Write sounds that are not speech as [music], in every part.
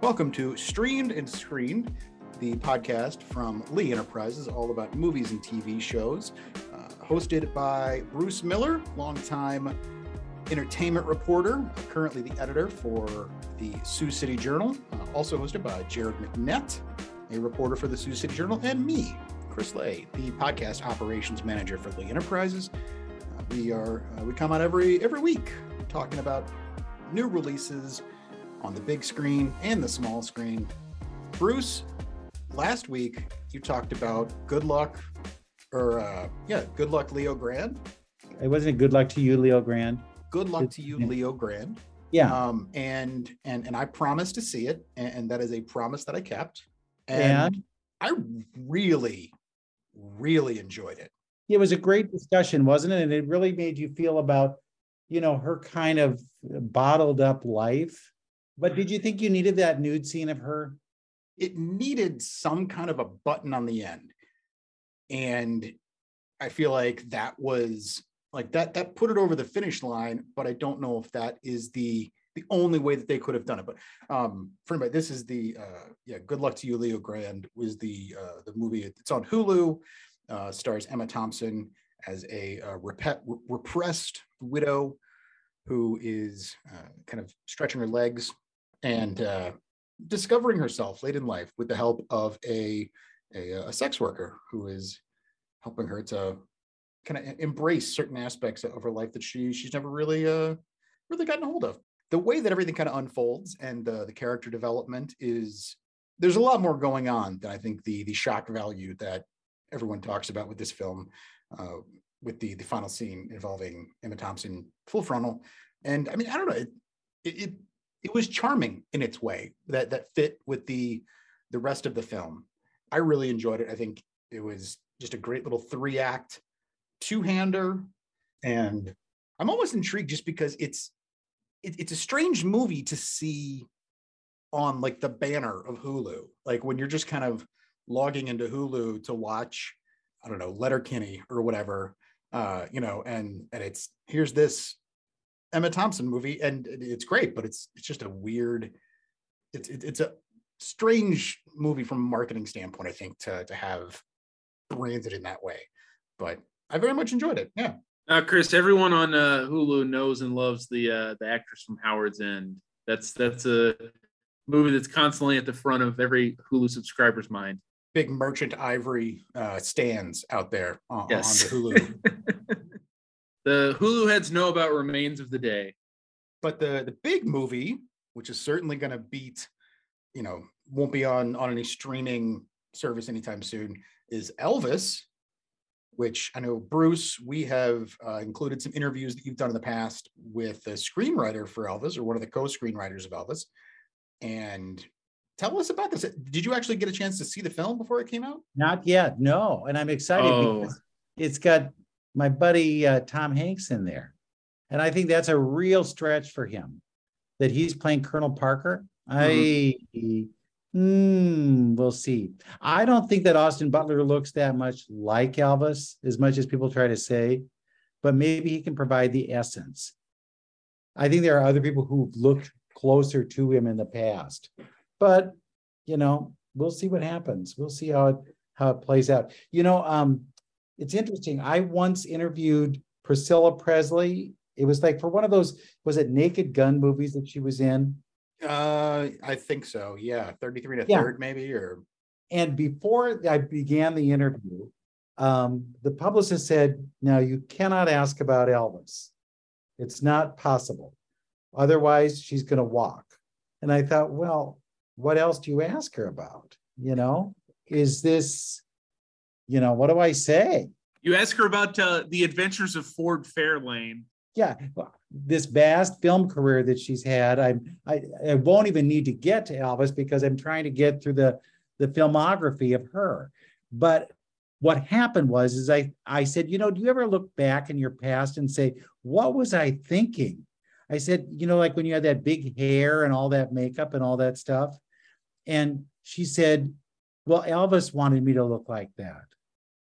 Welcome to Streamed and Screened, the podcast from Lee Enterprises, all about movies and TV shows. Uh, hosted by Bruce Miller, longtime entertainment reporter, currently the editor for the Sioux City Journal. Uh, also hosted by Jared McNett, a reporter for the Sioux City Journal, and me, Chris Lay, the podcast operations manager for Lee Enterprises. Uh, we are uh, we come out every every week talking about new releases on the big screen and the small screen. Bruce, last week you talked about Good Luck, or uh, yeah, Good Luck Leo Grande. It wasn't good luck to you, Leo Grande. Good luck to you, Leo Grande. Yeah. Um, and and and I promised to see it, and, and that is a promise that I kept. And, And? I really, really enjoyed it. it was a great discussion, wasn't it? And it really made you feel about, you know, her kind of bottled up life. But did you think you needed that nude scene of her? It needed some kind of a button on the end, and I feel like that was like that that put it over the finish line. But I don't know if that is the the only way that they could have done it. But um, for anybody, this is the uh, yeah. Good luck to you, Leo Grande. Was the uh, the movie? It's on Hulu. Uh, stars Emma Thompson as a uh, repet, repressed widow who is uh, kind of stretching her legs and uh, discovering herself late in life with the help of a, a a sex worker who is helping her to kind of embrace certain aspects of her life that she she's never really uh really gotten a hold of. The way that everything kind of unfolds and uh, the character development is there's a lot more going on than I think the the shock value that everyone talks about with this film, uh, with the the final scene involving Emma Thompson full frontal, and I mean I don't know it it it, was charming in its way that that fit with the the rest of the film. I really enjoyed it. I think it was just a great little three act two hander, and I'm almost intrigued just because it's it, it's a strange movie to see on like the banner of Hulu. Like when you're just kind of logging into Hulu to watch, I don't know, Letterkenny or whatever, uh, you know, and and it's here's this Emma Thompson movie, and it's great, but it's it's just a weird, it's it's a strange movie from a marketing standpoint, I think, to to have branded in that way. But I very much enjoyed it. Yeah. Uh, Chris, everyone on uh, Hulu knows and loves the uh, the actress from Howard's End. That's that's a movie that's constantly at the front of every Hulu subscriber's mind. Big merchant ivory uh, stands out there on, Yes. on the Hulu. [laughs] the Hulu heads know about Remains of the Day. but the the big movie which is certainly going to beat you know won't be on on any streaming service anytime soon is elvis which i know bruce we have uh, included some interviews that you've done in the past with the screenwriter for elvis or one of the co-screenwriters of elvis and tell us about this did you actually get a chance to see the film before it came out Not yet, no. And I'm excited Oh. because it's got my buddy uh, Tom Hanks in there. And I think that's a real stretch for him that he's playing Colonel Parker. I, mm, we'll see. I don't think that Austin Butler looks that much like Elvis, as much as people try to say, but maybe he can provide the essence. I think there are other people who've looked closer to him in the past, but you know, we'll see what happens. We'll see how it how it plays out. You know, um, it's interesting. I once interviewed Priscilla Presley. It was like for one of those, was it Naked Gun movies that she was in? uh i think so yeah 33 and a Yeah. third maybe or And before I began the interview, um, the publicist said, "Now you cannot ask about Elvis. It's not possible. Otherwise, she's going to walk." And I thought, well, what else do you ask her about? You know, is this, you know, what do I say? You ask her about uh, the adventures of Ford Fairlane. yeah this vast film career that she's had i'm i i won't even need to get to elvis because i'm trying to get through the the filmography of her but what happened was is i i said you know do you ever look back in your past and say what was i thinking i said you know like when you had that big hair and all that makeup and all that stuff and she said well elvis wanted me to look like that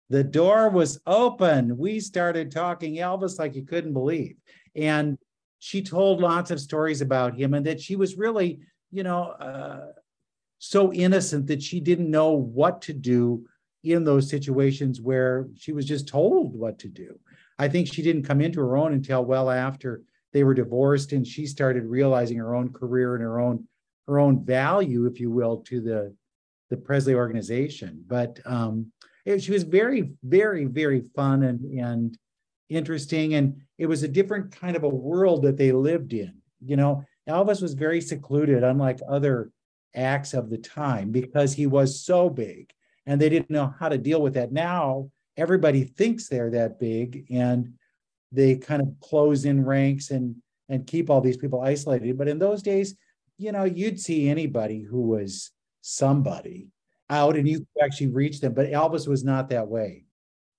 the door was open. We started talking Elvis like you couldn't believe. And she told lots of stories about him and that she was really you know, uh, so innocent that she didn't know what to do in those situations where she was just told what to do. I think she didn't come into her own until well after they were divorced and she started realizing her own career and her own her own value, if you will, to the the Presley organization. But um, it, she was very, very, very fun and and interesting, and it was a different kind of a world that they lived in. You know, Elvis was very secluded, unlike other acts of the time, because he was so big, and they didn't know how to deal with that. Now everybody thinks they're that big, and they kind of close in ranks and and keep all these people isolated. But in those days, you know, you'd see anybody who was somebody out and you could actually reach them. But Elvis was not that way.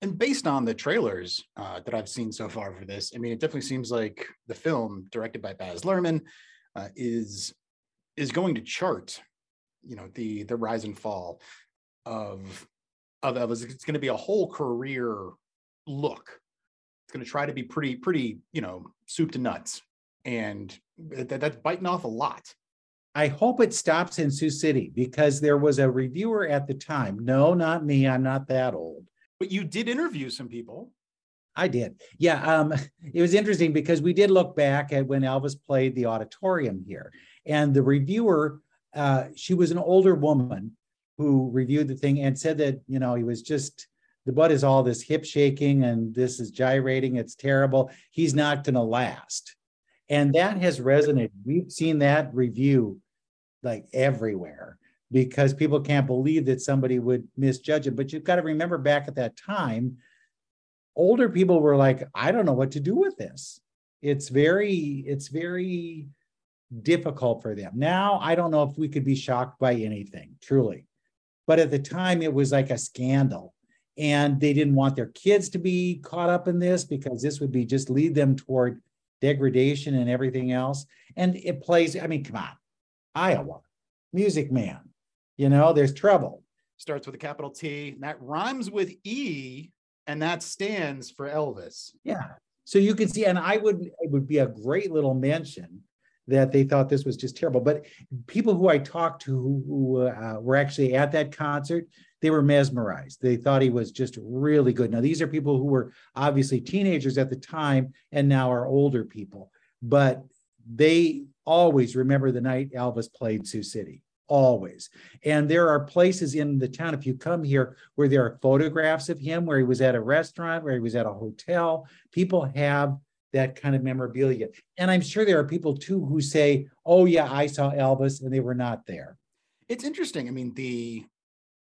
And based on the trailers uh, that I've seen so far for this, I mean, it definitely seems like the film, directed by Baz Luhrmann, uh, is is going to chart, you know, the the rise and fall of of Elvis. It's going to be a whole career look. It's going to try to be pretty pretty, you know, soup to nuts, and that, that's biting off a lot. I hope it stops in Sioux City because there was a reviewer at the time. No, not me. I'm not that old. But you did interview some people. I did. Yeah. Um, [laughs] it was interesting because we did look back at when Elvis played the auditorium here. And the reviewer, uh, she was an older woman who reviewed the thing and said that, you know, he was just, the butt is all this hip shaking and this is gyrating. It's terrible. He's not going to last. And that has resonated. We've seen that review like everywhere because people can't believe that somebody would misjudge it. But you've got to remember back at that time, older people were like, I don't know what to do with this. It's very, it's very difficult for them. Now, I don't know if we could be shocked by anything, truly. But at the time, it was like a scandal. And they didn't want their kids to be caught up in this because this would be just lead them toward degradation and everything else. And it plays, I mean, come on, Iowa, Music Man. You know, there's trouble. Starts with a capital T, and that rhymes with E, and that stands for Elvis. Yeah. So you can see, and I would it would be a great little mention that they thought this was just terrible. But people who I talked to who, who uh, were actually at that concert, they were mesmerized. They thought he was just really good. Now, these are people who were obviously teenagers at the time and now are older people, but they always remember the night Elvis played Sioux City. Always. And there are places in the town, if you come here, where there are photographs of him, where he was at a restaurant, where he was at a hotel. People have that kind of memorabilia. And I'm sure there are people too who say, oh, yeah, I saw Elvis and they were not there. It's interesting. I mean, the,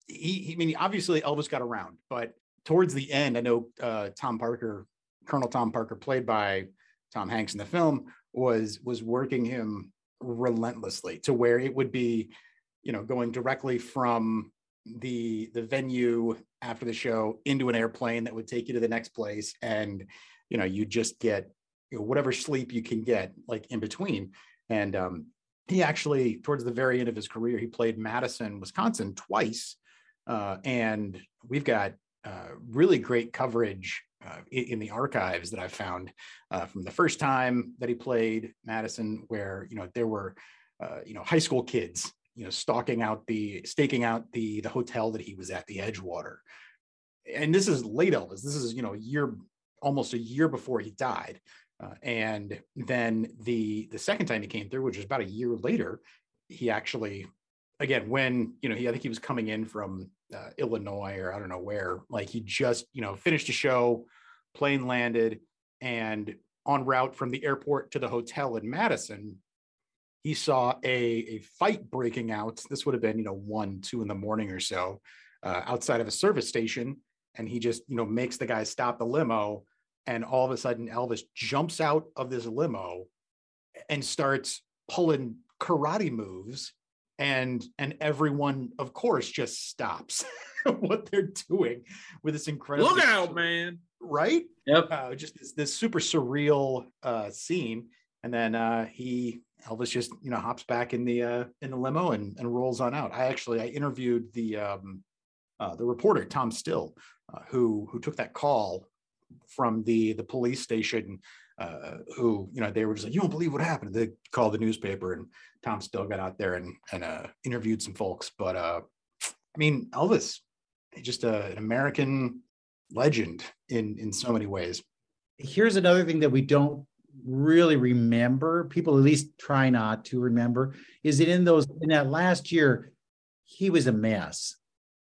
he, I mean, obviously Elvis got around, but towards the end, I know uh, Tom Parker, Colonel Tom Parker, played by Tom Hanks in the film, was was working him relentlessly to where it would be you know going directly from the the venue after the show into an airplane that would take you to the next place and you know you just get you know, whatever sleep you can get like in between. And um he actually towards the very end of his career he played madison wisconsin twice uh, and we've got uh, really great coverage uh, in the archives that I found uh, from the first time that he played Madison, where you know there were uh, you know high school kids you know stalking out the staking out the the hotel that he was at, the Edgewater, and this is late Elvis. This is you know a year almost a year before he died, uh, and then the the second time he came through, which was about a year later, he actually again when you know he I think he was coming in from uh, Illinois or I don't know where. Like he just, you know, finished a show, plane landed, and on route from the airport to the hotel in Madison, he saw a, a fight breaking out. This would have been, you know, one, two in the morning or so, uh, outside of a service station. And he just, you know, makes the guy stop the limo. And all of a sudden, Elvis jumps out of this limo and starts pulling karate moves and and everyone of course just stops [laughs] what they're doing with this incredible look out man. right? Yep. Uh, just this, this super surreal uh scene. And then uh he elvis just you know hops back in the uh in the limo and, and rolls on out. I actually i interviewed the um uh the reporter tom still uh, who who took that call from the the police station uh, who you know they were just like, "You don't believe what happened." They called the newspaper, and Tom still got out there and and uh, interviewed some folks. But uh, I mean, Elvis, just a, an American legend in in so many ways. Here's another thing that we don't really remember. People at least try not to remember is that in those in that last year, he was a mess.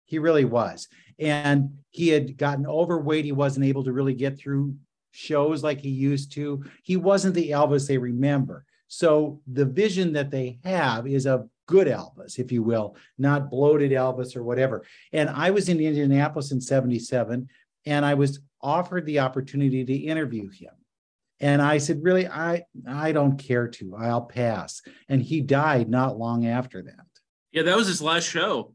He really was. And he had gotten overweight. He wasn't able to really get through shows like he used to. He wasn't the Elvis they remember. So the vision that they have is a good Elvis, if you will, not bloated Elvis or whatever. And I was in Indianapolis in 77 and I was offered the opportunity to interview him. And I said, really, I I don't care to. I'll pass. And he died not long after that. Yeah, that was his last show.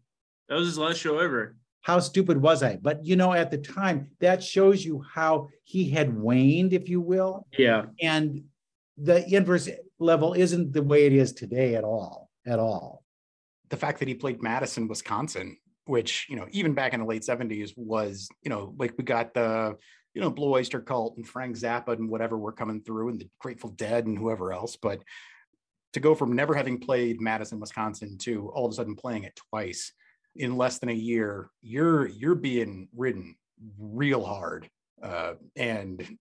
That was his last show ever. How stupid was I? But you know, at the time, that shows you how he had waned, if you will. Yeah. And the inverse level isn't the way it is today at all. At all. The fact that he played Madison, Wisconsin, which, you know, even back in the late 70s was, you know, like we got the, you know, Blue Oyster Cult and Frank Zappa and whatever were coming through and the Grateful Dead and whoever else. But to go from never having played Madison, Wisconsin to all of a sudden playing it twice in less than a year, you're you're being ridden real hard. Uh, and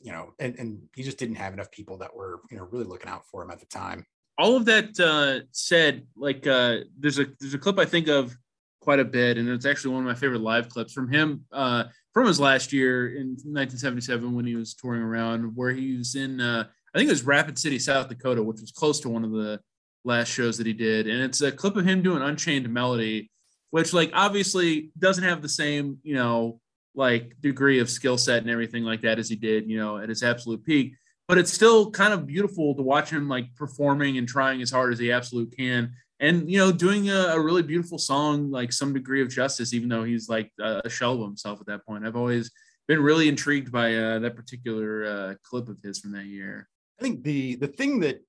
you know, and, and he just didn't have enough people that were, you know, really looking out for him at the time. All of that uh, said, like uh, there's a there's a clip I think of quite a bit, and it's actually one of my favorite live clips from him uh, from his last year in 1977 when he was touring around, where he was in uh, I think it was Rapid City, South Dakota, which was close to one of the last shows that he did, and it's a clip of him doing Unchained Melody, which like obviously doesn't have the same you know like degree of skill set and everything like that as he did you know at his absolute peak. But it's still kind of beautiful to watch him like performing and trying as hard as he absolutely can. And you know doing a, a, really beautiful song like some degree of justice even though he's like a shell of himself at that point. I've always been really intrigued by uh, that particular uh, clip of his from that year. I think the the thing that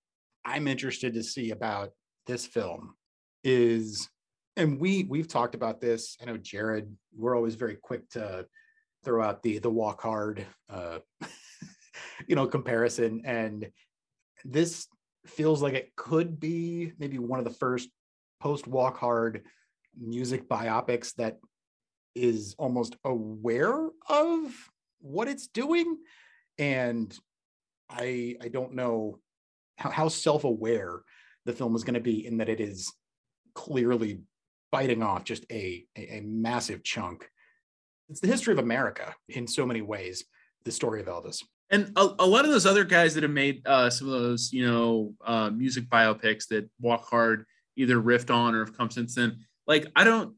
i'm interested to see about this film is and we we've talked about this. I know jared we're always very quick to throw out the the walk hard uh [laughs] you know comparison. And this feels like it could be maybe one of the first post walk hard music biopics that is almost aware of what it's doing. And i i don't know how, how self-aware the film is going to be in that it is clearly biting off just a, a, a massive chunk it's the history of america in so many ways the story of elvis and a, a, lot of those other guys that have made uh, some of those, you know, uh, music biopics that Walk Hard either riffed on or have come since then. Like, I don't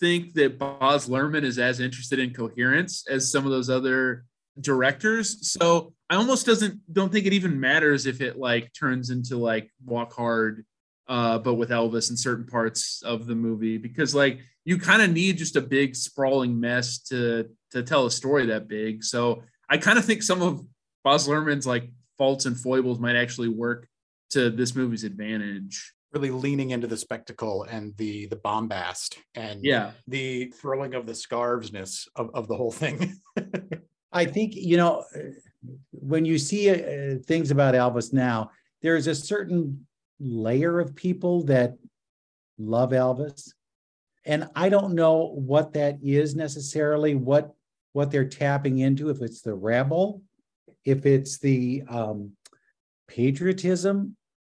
think that Baz Luhrmann is as interested in coherence as some of those other directors. So I almost doesn't don't think it even matters if it like turns into like Walk Hard, uh, but with Elvis in certain parts of the movie because like you kind of need just a big sprawling mess to to tell a story that big. So I kind of think some of Baz Luhrmann's like faults and foibles might actually work to this movie's advantage. Really leaning into the spectacle and the the bombast and yeah, the throwing of the scarvesness of, of the whole thing. [laughs] I think you know when you see uh, things about Elvis now, there's a certain layer of people that love Elvis, and I don't know what that is necessarily. What what they're tapping into, if it's the rebel, if it's the um, patriotism,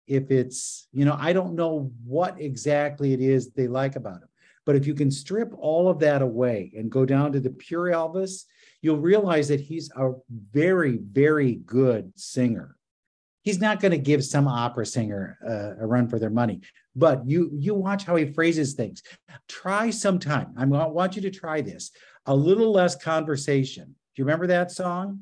if it's, you know, I don't know what exactly it is they like about him. But if you can strip all of that away and go down to the pure Elvis, you'll realize that he's a very, very good singer. He's not going to give some opera singer uh, a run for their money, but you you watch how he phrases things. Try sometime. I want you to try this a little less conversation. Do you remember that song?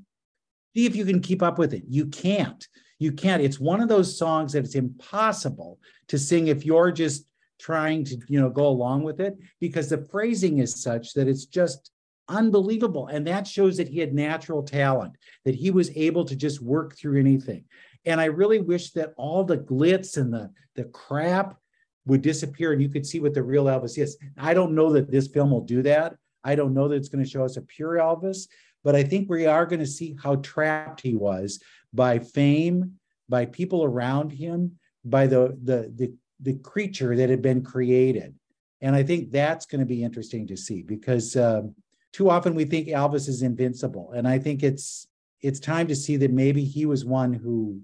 See if you can keep up with it. You can't. You can't. It's one of those songs that it's impossible to sing if you're just trying to, you know, go along with it because the phrasing is such that it's just unbelievable. And that shows that he had natural talent, that he was able to just work through anything. And I really wish that all the glitz and the, the crap would disappear and you could see what the real Elvis is. I don't know that this film will do that. I don't know that it's going to show us a pure Elvis, but I think we are going to see how trapped he was by fame, by people around him, by the the the, the creature that had been created. And I think that's going to be interesting to see because um, too often we think Elvis is invincible, and I think it's it's time to see that maybe he was one who,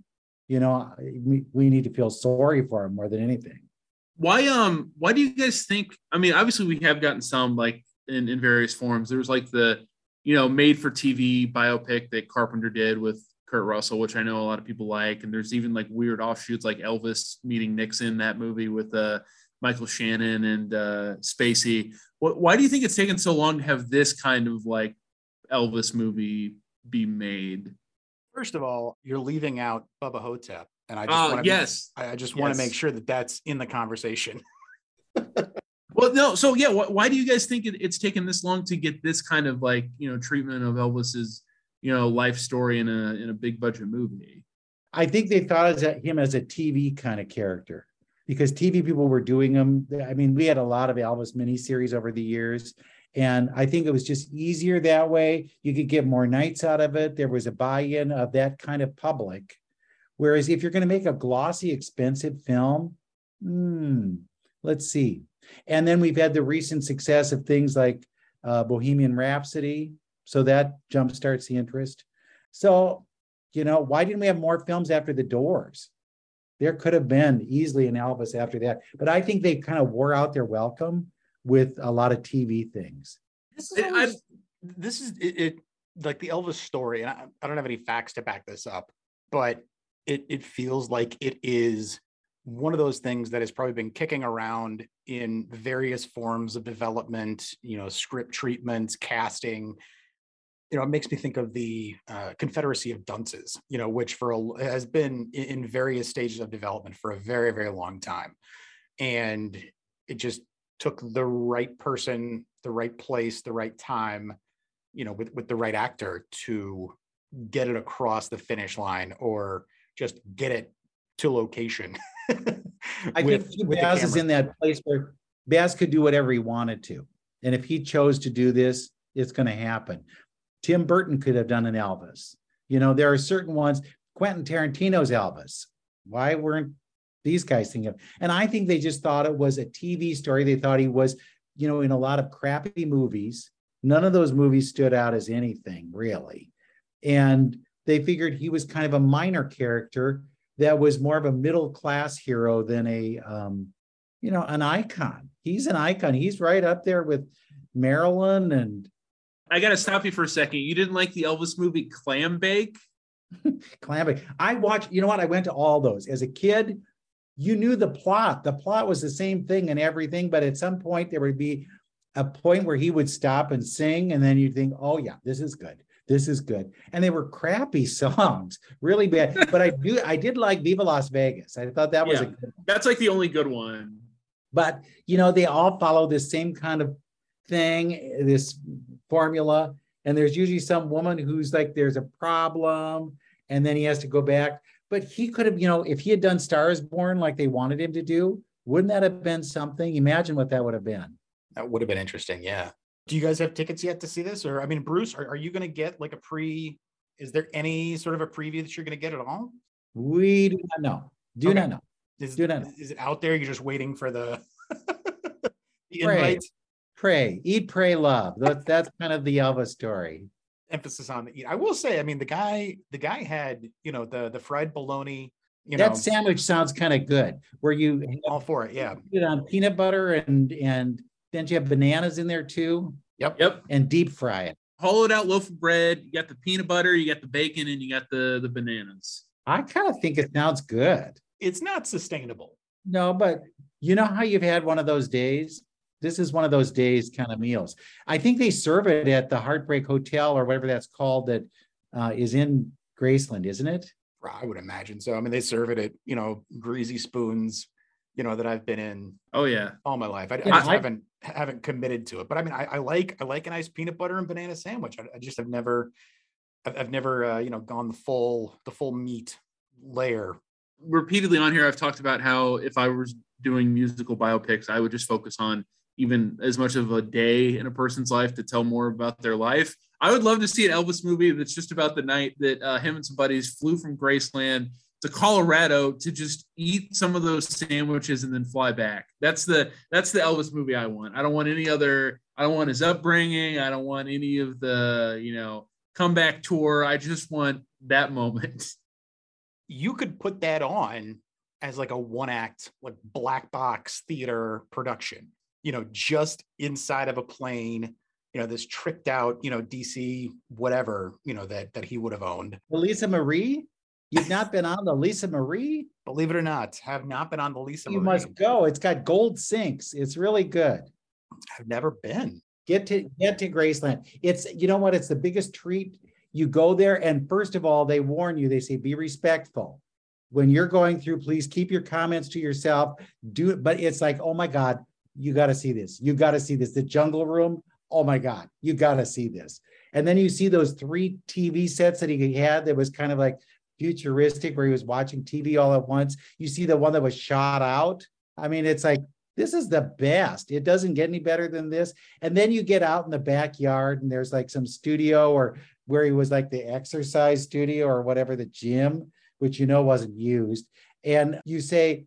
you know, we, need to feel sorry for him more than anything. Why um why do you guys think? I mean, obviously we have gotten some like in in various forms. There was like the you know made for TV biopic that Carpenter did with Kurt Russell, which I know a lot of people like, and there's even like weird offshoots like Elvis meeting Nixon, that movie with uh Michael Shannon and uh, Spacey. What, why do you think it's taken so long to have this kind of like Elvis movie be made? First of all, you're leaving out Bubba Ho-Tep, and I just Uh, want to yes. I I just want to Yes. make sure that that's in the conversation. [laughs] Well, no. So yeah, wh- why do you guys think it, it's taken this long to get this kind of like you know treatment of Elvis's you know life story in a in a big budget movie? I think they thought of him as a TV kind of character because TV people were doing them. I mean, we had a lot of Elvis miniseries over the years. And I think it was just easier that way. You could get more nights out of it. There was a buy in of that kind of public. Whereas if you're going to make a glossy, expensive film, hmm, let's see. And then we've had the recent success of things like uh, Bohemian Rhapsody. So that jumpstarts the interest. So you know, why didn't we have more films after the doors? There could have been easily an Elvis after that, but I think they kind of wore out their welcome with a lot of TV things. This is, I- always- this is it, it like the Elvis story, and I, I don't have any facts to back this up, but it it feels like it is one of those things that has probably been kicking around in various forms of development, you know, script treatments, casting. You know, it makes me think of the uh, Confederacy of Dunces, you know, which for a, has been in, in various stages of development for a very, very long time, and it just took the right person, the right place, the right time, you know, with with the right actor to get it across the finish line or just get it to location. [laughs] I with- think with Baz is in that place where Baz could do whatever he wanted to. And if he chose to do this, it's going to happen. Tim Burton could have done an Elvis. You know, there are certain ones, Quentin Tarantino's Elvis. Why weren't these guys think of? And I think they just thought it was a TV story. They thought he was, you know, in a lot of crappy movies. None of those movies stood out as anything really. And they figured he was kind of a minor character that was more of a middle class hero than a um, you know an icon he's an icon he's right up there with marilyn and I got to stop you for a second. You didn't like the Elvis movie Clam Bake? [laughs] Clambake. i watched you know what i went to all those as a kid you knew the plot. The plot was the same thing and everything but at some point there would be a point where he would stop and sing and then you'd think oh yeah this is good. This is good. And they were crappy [laughs] songs really bad. But i do i did like viva las vegas. I thought that was a Yeah. good That's like the only good one. but you know they all follow this same kind of thing this formula and there's usually some woman who's like there's a problem and then he has to go back but he could have you know if he had done stars born like they wanted him to do wouldn't that have been something imagine what that would have been That would have been interesting. Yeah. Do you guys have tickets yet to see this? Or I mean, Bruce, are, are you going to get like a pre? Is there any sort of a preview that you're going to get at all? we do not know do Okay. not know Is, Do not know. is it out there? You're just waiting for the, [laughs] the Pray. invite. pray eat pray love that's, that's kind of the elvis story Emphasis on the eat. I will say, I mean, the guy, the guy had, you know, the the fried bologna. You that know, sandwich sounds kind of good where you all for it. Yeah. it on peanut butter and and then you have bananas in there too Yep. Yep. and deep fry it. Hollowed out loaf of bread. You got the peanut butter, you got the bacon, and you got the the bananas. I kind of think it sounds good. It's not sustainable. No, but you know how you've had one of those days? This is one of those days kind of meals. I think they serve it at the Heartbreak Hotel or whatever that's called that uh, is in Graceland, isn't it? I would imagine so. I mean, they serve it at you know greasy spoons, you know that I've been in Oh yeah. all my life. I, I just I- haven't haven't committed to it. But I mean, I, I like I like a nice peanut butter and banana sandwich. I, I just have never I've, I've never uh, you know gone the full the full meat layer. Repeatedly on here, I've talked about how if I was doing musical biopics, I would just focus on even as much of a day in a person's life to tell more about their life. I would love to see an Elvis movie that's just about the night that uh, him and some buddies flew from Graceland to Colorado to just eat some of those sandwiches and then fly back. That's the that's the Elvis movie I want. I don't want any other. I don't want his upbringing. I don't want any of the you know comeback tour. I just want that moment. [laughs] You could put that on as like a one act, like black box theater production, you know, just inside of a plane, you know, this tricked out, you know, DC, whatever, you know, that that he would have owned. Lisa Marie? You've not been on the Lisa Marie? Believe it or not, have not been on the Lisa Marie. You Marie. must go. It's got gold sinks. It's really good. I've never been. Get to get to Graceland. It's you know what? It's the biggest treat. You go there, and first of all, they warn you. They say be respectful when you're going through. Please keep your comments to yourself. Do it, but it's like, oh my god, you got to see this. You got to see this. The Jungle Room. Oh my god, you got to see this. And then you see those three TV sets that he had that was kind of like futuristic, where he was watching TV all at once. You see the one that was shot out. I mean, it's like this is the best. It doesn't get any better than this. And then you get out in the backyard and there's like some studio or where he was like the exercise studio or whatever, the gym, which you know wasn't used. And you say,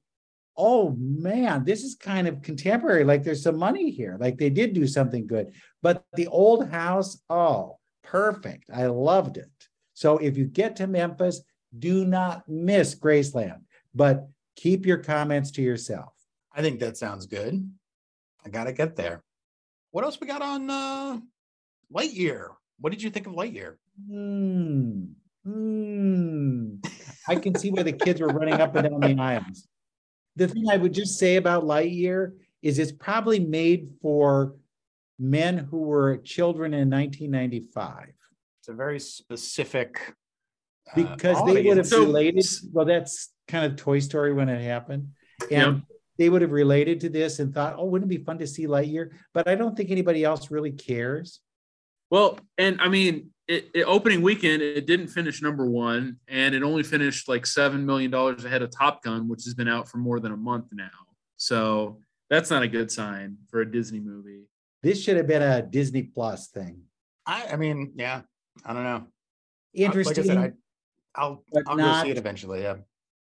oh man, this is kind of contemporary. Like there's some money here. Like they did do something good. But the old house, oh, perfect. I loved it. So if you get to Memphis, do not miss Graceland, but keep your comments to yourself. I think that sounds good. I gotta get there. What else we got on uh Lightyear? What did you think of Lightyear? Hmm. Hmm. I can see why the kids were running up and down the aisles. The thing I would just say about Lightyear is it's probably made for men who were children in 1995 It's a very specific uh, because they would have. So- related. Well, that's kind of Toy Story when it happened. And they would have related to this and thought, oh, wouldn't it be fun to see Lightyear? But I don't think anybody else really cares. Well, and I mean, it, it- opening weekend, it didn't finish number one, and it only finished like seven million dollars ahead of Top Gun, which has been out for more than a month now. So that's not a good sign for a Disney movie. This should have been a Disney Plus thing. I, I mean, yeah, I don't know. Interesting. Like I said, I, I'll I'll go see it eventually. Yeah.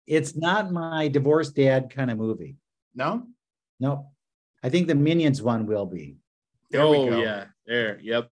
it's not my divorced dad kind of movie. No. No, I think the Minions one will be. There we oh go. yeah, there, yep.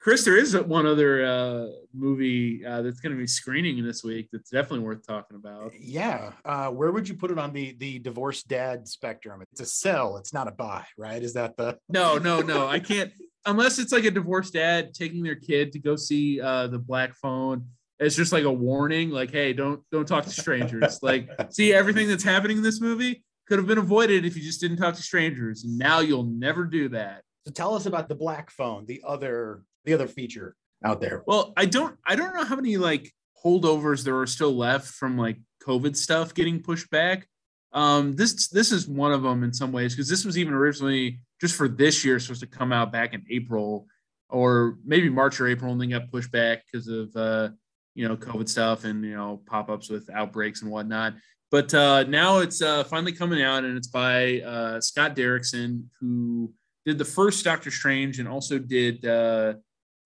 Chris, there is one other uh, movie uh, that's going to be screening this week. That's definitely worth talking about. Yeah. Uh, where would you put it on the the divorced dad spectrum? It's a sell. It's not a buy, right? Is that the [laughs] No, no, no. I can't unless it's like a divorced dad taking their kid to go see uh, the Black Phone. It's just like a warning, like, hey, don't don't talk to strangers. like, [laughs] see everything that's happening in this movie could have been avoided if you just didn't talk to strangers. Now you'll never do that. So tell us about the black phone, the other the other feature out there. Well, I don't I don't know how many like holdovers there are still left from like COVID stuff getting pushed back. Um, this this is one of them in some ways because this was even originally just for this year supposed to come out back in April or maybe March or April and then got pushed back because of uh, you know COVID stuff and you know pop ups with outbreaks and whatnot. But uh, now it's uh, finally coming out and it's by uh, Scott Derrickson who did the first Doctor Strange and also did uh,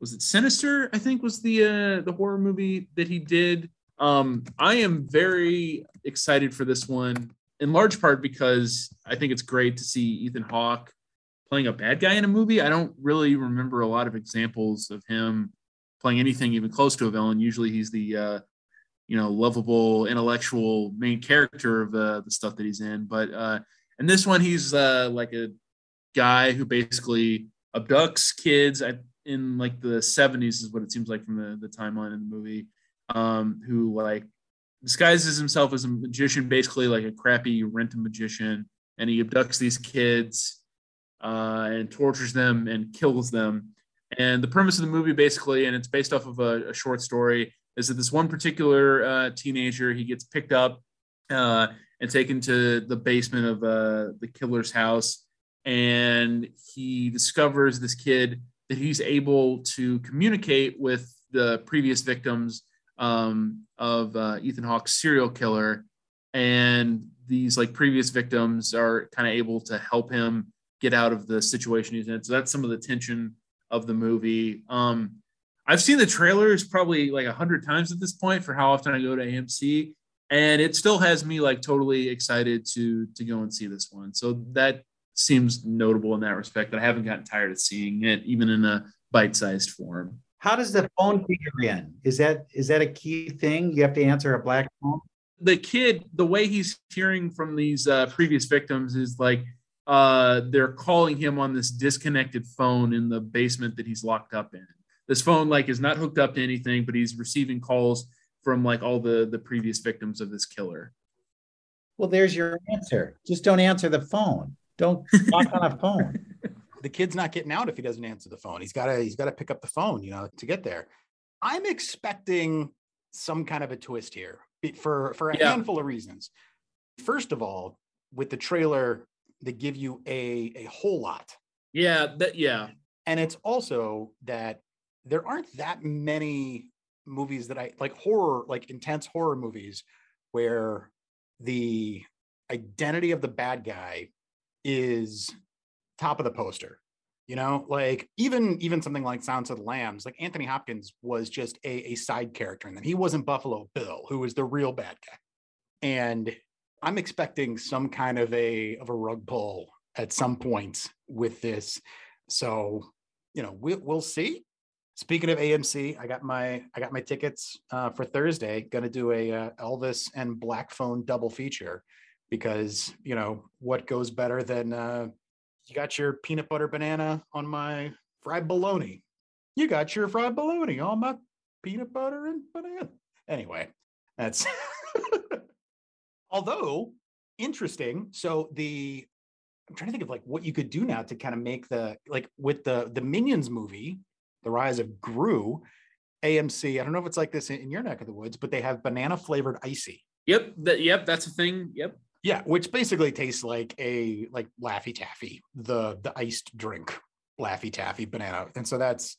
was it Sinister? I think was the uh, the horror movie that he did. Um, I am very excited for this one, in large part because I think it's great to see Ethan Hawke playing a bad guy in a movie. I don't really remember a lot of examples of him playing anything even close to a villain. Usually, he's the uh, you know lovable, intellectual main character of uh, the stuff that he's in. But uh, in this one, he's uh, like a guy who basically abducts kids at, in like the 70s is what it seems like from the, the timeline in the movie um who like disguises himself as a magician basically like a crappy rent a magician and he abducts these kids uh and tortures them and kills them. And the premise of the movie basically and it's based off of a, a short story is that this one particular uh, teenager he gets picked up uh, and taken to the basement of uh, the killer's house and he discovers this kid that he's able to communicate with the previous victims um, of uh, Ethan Hawke's serial killer, and these like previous victims are kind of able to help him get out of the situation he's in. So that's some of the tension of the movie. Um, I've seen the trailers probably like a hundred times at this point for how often I go to AMC, and it still has me like totally excited to to go and see this one. So that seems notable in that respect. That I haven't gotten tired of seeing it, even in a bite-sized form. How does the phone figure in? Is that is that a key thing? You have to answer a black phone. The kid, the way he's hearing from these uh, previous victims is like uh, they're calling him on this disconnected phone in the basement that he's locked up in. This phone like is not hooked up to anything, but he's receiving calls from like all the the previous victims of this killer. Well, there's your answer. Just don't answer the phone. Don't talk on a phone. [laughs] the kid's not getting out if he doesn't answer the phone. He's got to he's got to pick up the phone, you know, to get there. I'm expecting some kind of a twist here for for a yeah. handful of reasons. First of all, with the trailer, they give you a a whole lot. Yeah, that yeah. And it's also that there aren't that many movies that I like horror, like intense horror movies where the identity of the bad guy is top of the poster you know? Like even even something like Sounds of the Lambs like Anthony Hopkins was just a, a side character in then he wasn't Buffalo Bill who was the real bad guy. And I'm expecting some kind of a of a rug pull at some point with this. So you know we, we'll see. Speaking of AMC I got my I got my tickets uh, for Thursday. Gonna do a uh, Elvis and Black Phone double feature because you know what goes better than uh, you got your peanut butter banana on my fried bologna. You got your fried bologna on my peanut butter and banana. Anyway, that's [laughs] although interesting. So the I'm trying to think of like what you could do now to kind of make the like with the the Minions movie, The Rise of Gru, AMC. I don't know if it's like this in, in your neck of the woods, but they have banana flavored icy. Yep, yep, that's a thing. Yep. Yeah, which basically tastes like a like Laffy Taffy, the the iced drink Laffy Taffy banana. And so that's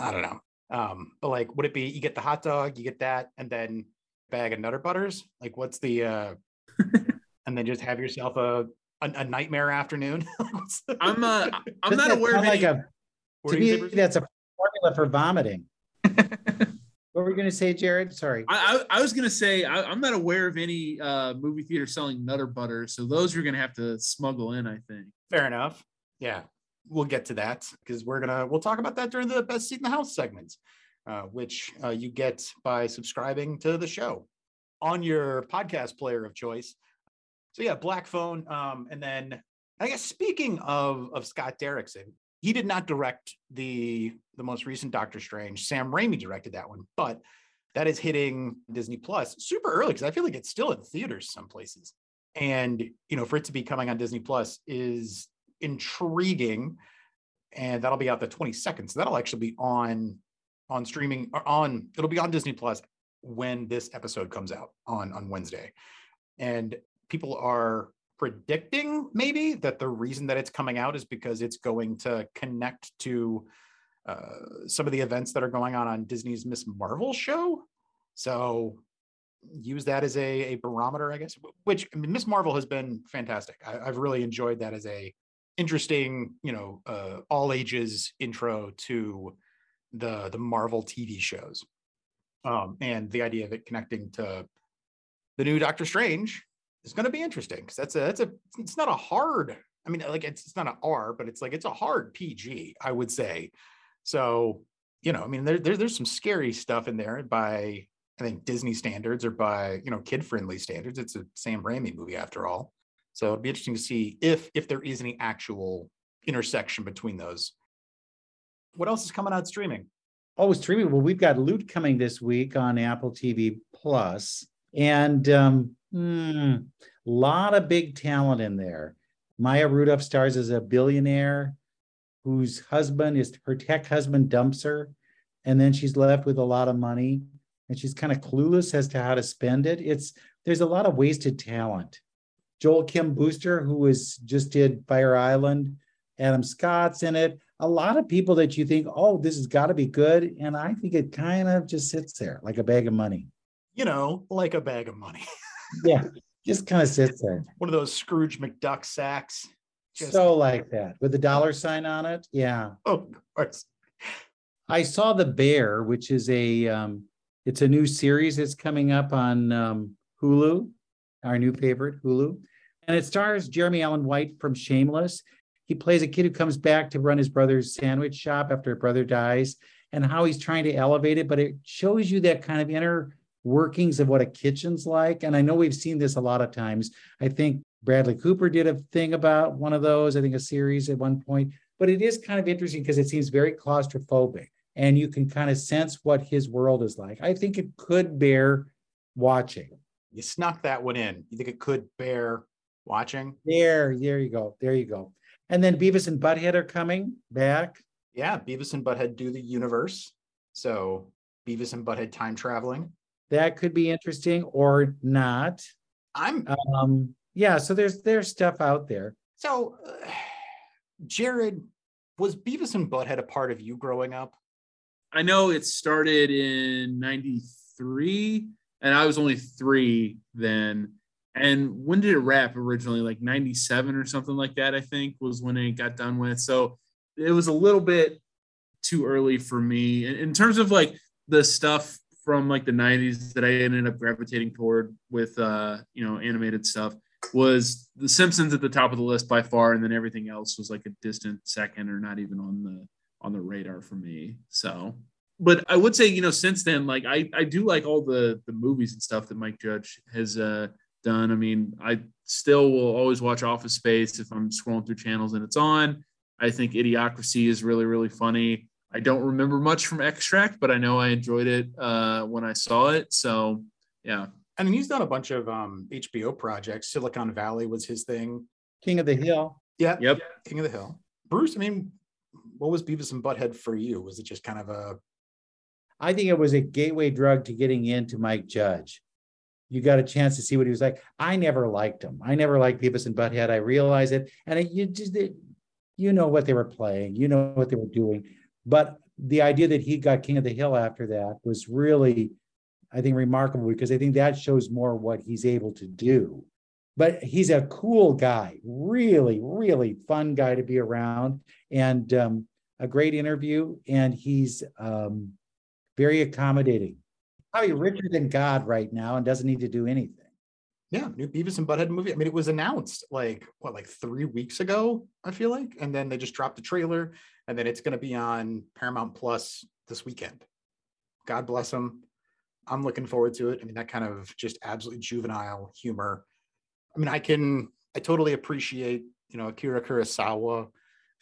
I don't know. Um, but like would it be you get the hot dog, you get that, and then bag of Nutter Butters? Like what's the uh [laughs] and then just have yourself a a, a nightmare afternoon? [laughs] I'm uh [laughs] I'm not aware of like any... a to me that's a formula for vomiting. What were you going to say, Jared? Sorry. I, I, I was going to say I, am not aware of any uh, movie theater selling Nutter Butter, so those you're going to have to smuggle in. I think. Fair enough. Yeah, we'll get to that because we're gonna we'll talk about that during the best seat in the house segments, uh, which uh, you get by subscribing to the show on your podcast player of choice. So yeah, Black Phone, um, and then I guess speaking of of Scott Derrickson, he did not direct the the most recent Doctor Strange. Sam Raimi directed that one, but that is hitting Disney Plus super early because I feel like it's still in theaters some places. And you know, for it to be coming on Disney Plus is intriguing, and that'll be out the 22nd. So that'll actually be on on streaming or on it'll be on Disney Plus when this episode comes out on on Wednesday. And people are predicting maybe that the reason that it's coming out is because it's going to connect to uh, some of the events that are going on on Disney's Miss Marvel show. So use that as a, a barometer, I guess. Which I mean, Miss Marvel has been fantastic. I, have really enjoyed that as a interesting, you know, uh, all ages intro to the the Marvel TV shows, um, and the idea of it connecting to the new Doctor Strange is going to be interesting because that's a that's a it's not a hard i mean like it's, it's not an r but it's like it's a hard pg i would say. So you know i mean there, there, there's some scary stuff in there by i think disney standards or by you know kid friendly standards. It's a sam raimi movie after all. So it'd be interesting to see if if there is any actual intersection between those. What else is coming out streaming? Oh streaming. Well we've got loot coming this week on apple tv plus. And um A lot of big talent in there. Maya Rudolph stars as a billionaire whose husband is her tech husband dumps her, and then she's left with a lot of money, and she's kind of clueless as to how to spend it. It's there's a lot of wasted talent. Joel Kim Booster, who was just did Fire Island, Adam Scott's in it. A lot of people that you think, oh, this has got to be good, and I think it kind of just sits there like a bag of money. You know, like a bag of money. [laughs] yeah, just kind of sits there. One of those Scrooge McDuck sacks. Just... So like that with the dollar sign on it. Yeah. Oh, of course. I saw The Bear, which is a um, it's a new series that's coming up on um, Hulu, our new favorite Hulu, and it stars Jeremy Allen White from Shameless. He plays a kid who comes back to run his brother's sandwich shop after a brother dies, and how he's trying to elevate it. But it shows you that kind of inner workings of what a kitchen's like. And I know we've seen this a lot of times. I think Bradley Cooper did a thing about one of those, I think a series at one point. But it is kind of interesting because it seems very claustrophobic and you can kind of sense what his world is like. I think it could bear watching. You snuck that one in. You think it could bear watching? There, there you go. There you go. And then Beavis and Butthead are coming back. Yeah, Beavis and Butthead do the universe. So Beavis and Butthead time traveling. That could be interesting or not. I'm Um, yeah, so there's there's stuff out there. so uh, Jared, was Beavis and Butthead a part of you growing up? I know it started in 93 and I was only three then. And when did it wrap originally? Like 97 or something like that, I think was when it got done with. So it was a little bit too early for me. In, in terms of like the stuff from like the 90s that I ended up gravitating toward with, uh, you know, animated stuff was The Simpsons at the top of the list by far. And then everything else was like a distant second or not even on the on the radar for me. So, but I would say, you know, since then, like I, I do like all the the movies and stuff that Mike Judge has uh, done. I mean, I still will always watch Office Space if I'm scrolling through channels and it's on. I think Idiocracy is really really funny. I don't remember much from Extract, but I know I enjoyed it uh, when I saw it. So yeah, I mean, he's done a bunch of um, HBO projects. Silicon Valley was his thing. King of the Hill. Yeah. Yep. King of the Hill. Bruce, I mean, what was Beavis and Butthead for you? Was it just kind of a I think it was a gateway drug to getting into Mike Judge. You got a chance to see what he was like. I never liked him. I never liked Beavis and Butthead. I realize it, and it, you just it, you know what they were playing, you know what they were doing, but the idea that he got King of the Hill after that was really, I think, remarkable because I think that shows more what he's able to do. But he's a cool guy, really, really fun guy to be around, and um, a great interview. And he's um, very accommodating. Probably richer than God right now and doesn't need to do anything. yeah, new Beavis and Butthead movie? I mean, it was announced like what, like three weeks ago, I feel like. And then they just dropped the trailer, and then it's gonna be on Paramount Plus this weekend. God bless them. I'm looking forward to it. I mean, that kind of just absolutely juvenile humor. I mean, I can I totally appreciate, you know, Akira Kurosawa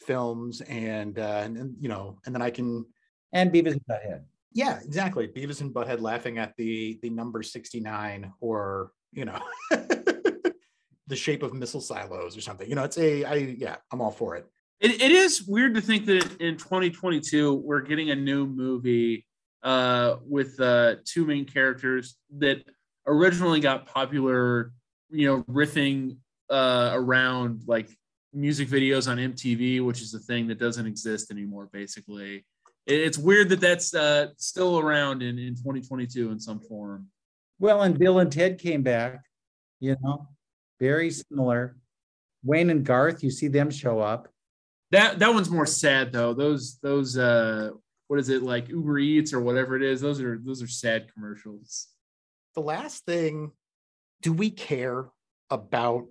films and uh and, and you know, and then I can And Beavis and Butthead. yeah, exactly. Beavis and Butthead laughing at the the number 69 or you know [laughs] the shape of missile silos or something. You know, it's a I yeah, I'm all for it. It, it is weird to think that in 2022 we're getting a new movie uh, with uh, two main characters that originally got popular, you know, riffing uh, around like music videos on MTV, which is a thing that doesn't exist anymore. Basically, it, it's weird that that's uh, still around in in 2022 in some form. Well, and Bill and Ted came back, you know, very similar. Wayne and Garth, you see them show up. That that one's more sad though. Those those uh, what is it like Uber Eats or whatever it is? Those are those are sad commercials. The last thing, do we care about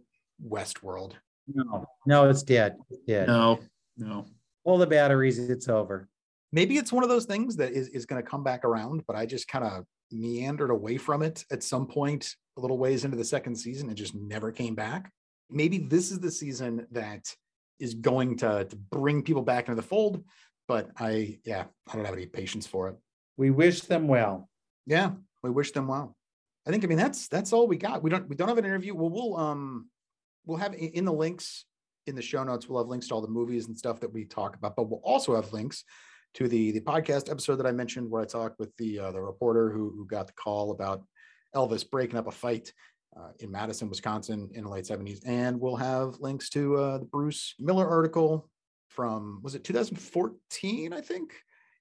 Westworld? No, no, it's dead. It's dead. No, no. All the batteries, it's over. Maybe it's one of those things that is, is going to come back around, but I just kind of meandered away from it at some point, a little ways into the second season, and just never came back. Maybe this is the season that is going to, to bring people back into the fold, but I, yeah, I don't have any patience for it. We wish them well. Yeah, we wish them well. I think I mean that's that's all we got. We don't we don't have an interview. Well, we'll um we'll have in the links in the show notes. We'll have links to all the movies and stuff that we talk about, but we'll also have links to the the podcast episode that I mentioned where I talked with the uh, the reporter who who got the call about Elvis breaking up a fight uh, in Madison, Wisconsin in the late 70s. And we'll have links to uh, the Bruce Miller article from was it 2014, I think.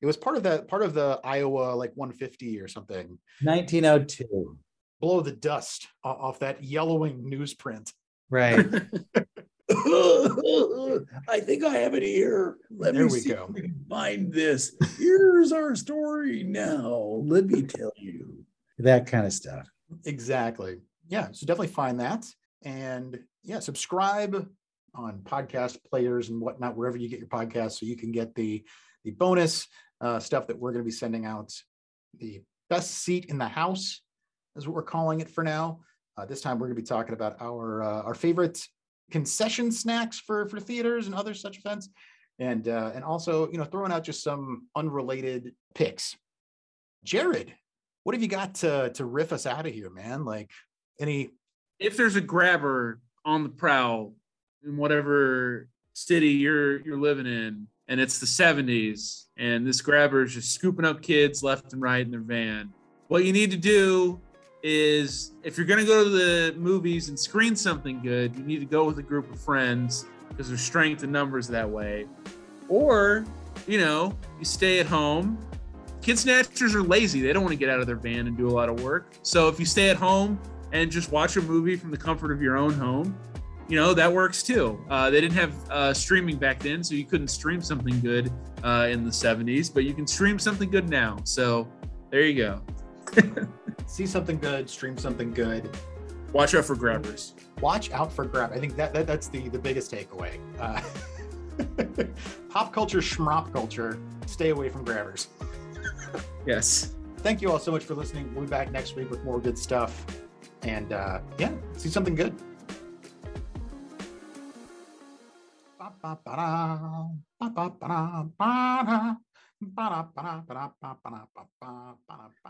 It was part of that part of the Iowa like 150 or something. 1902. Blow the dust off that yellowing newsprint. Right. [laughs] I think I have it here. Let There me we see go. if we can find this. Here's our story now. Let me tell you. That kind of stuff. Exactly. Yeah. So definitely find that. And yeah, subscribe on podcast players and whatnot, wherever you get your podcasts, so you can get the the bonus uh, stuff that we're going to be sending out. The best seat in the house is what we're calling it for now. Uh, this time we're going to be talking about our uh, our favorite concession snacks for for theaters and other such events, and uh, and also you know throwing out just some unrelated picks. Jared, what have you got to to riff us out of here, man? Like any if there's a grabber on the prowl in whatever city you're you're living in and it's the 70s and this grabber is just scooping up kids left and right in their van what you need to do is if you're going to go to the movies and screen something good you need to go with a group of friends because there's strength in numbers that way. Or you know you stay at home. Kid snatchers are lazy. They don't want to get out of their van and do a lot of work. So if you stay at home and just watch a movie from the comfort of your own home you know that works too uh, they didn't have uh, streaming back then so you couldn't stream something good uh, in the 70s but you can stream something good now so there you go [laughs] see something good, stream something good, watch out for grabbers watch out for grab. I think that, that that's the the biggest takeaway. Uh, [laughs] pop culture, schmop culture. Stay away from grabbers. yes Thank you all so much for listening. We'll be back next week with more good stuff. And uh, yeah, see something good.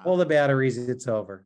Pull the batteries. It's over.